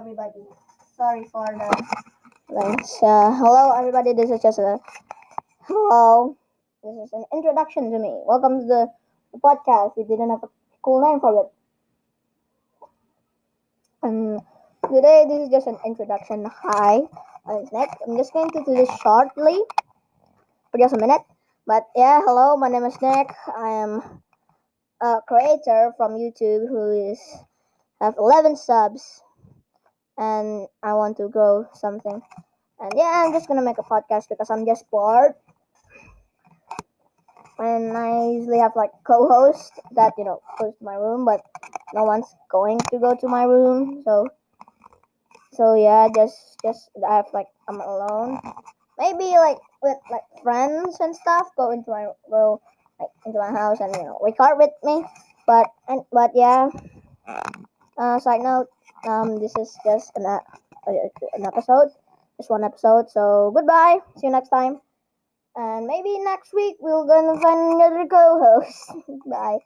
everybody. Sorry for the lines. Uh, hello, everybody. This is just a hello. This is an introduction to me. Welcome to the, the podcast. We didn't have a cool name for it. Um, today this is just an introduction. Hi, name's Nick. I'm just going to do this shortly for just a minute. But yeah, hello. My name is Nick. I am a creator from YouTube who is have 11 subs and I want to grow something. And yeah, I'm just gonna make a podcast because I'm just bored. And I usually have like co-host that you know goes to my room, but no one's going to go to my room. So, so yeah, just just I have like I'm alone. Maybe like with like friends and stuff, go into my go like into my house and you know record with me. But and but yeah. Uh, side note, um, this is just an, uh, an episode, just one episode. So goodbye. See you next time. And maybe next week we're gonna find another co-host. Bye.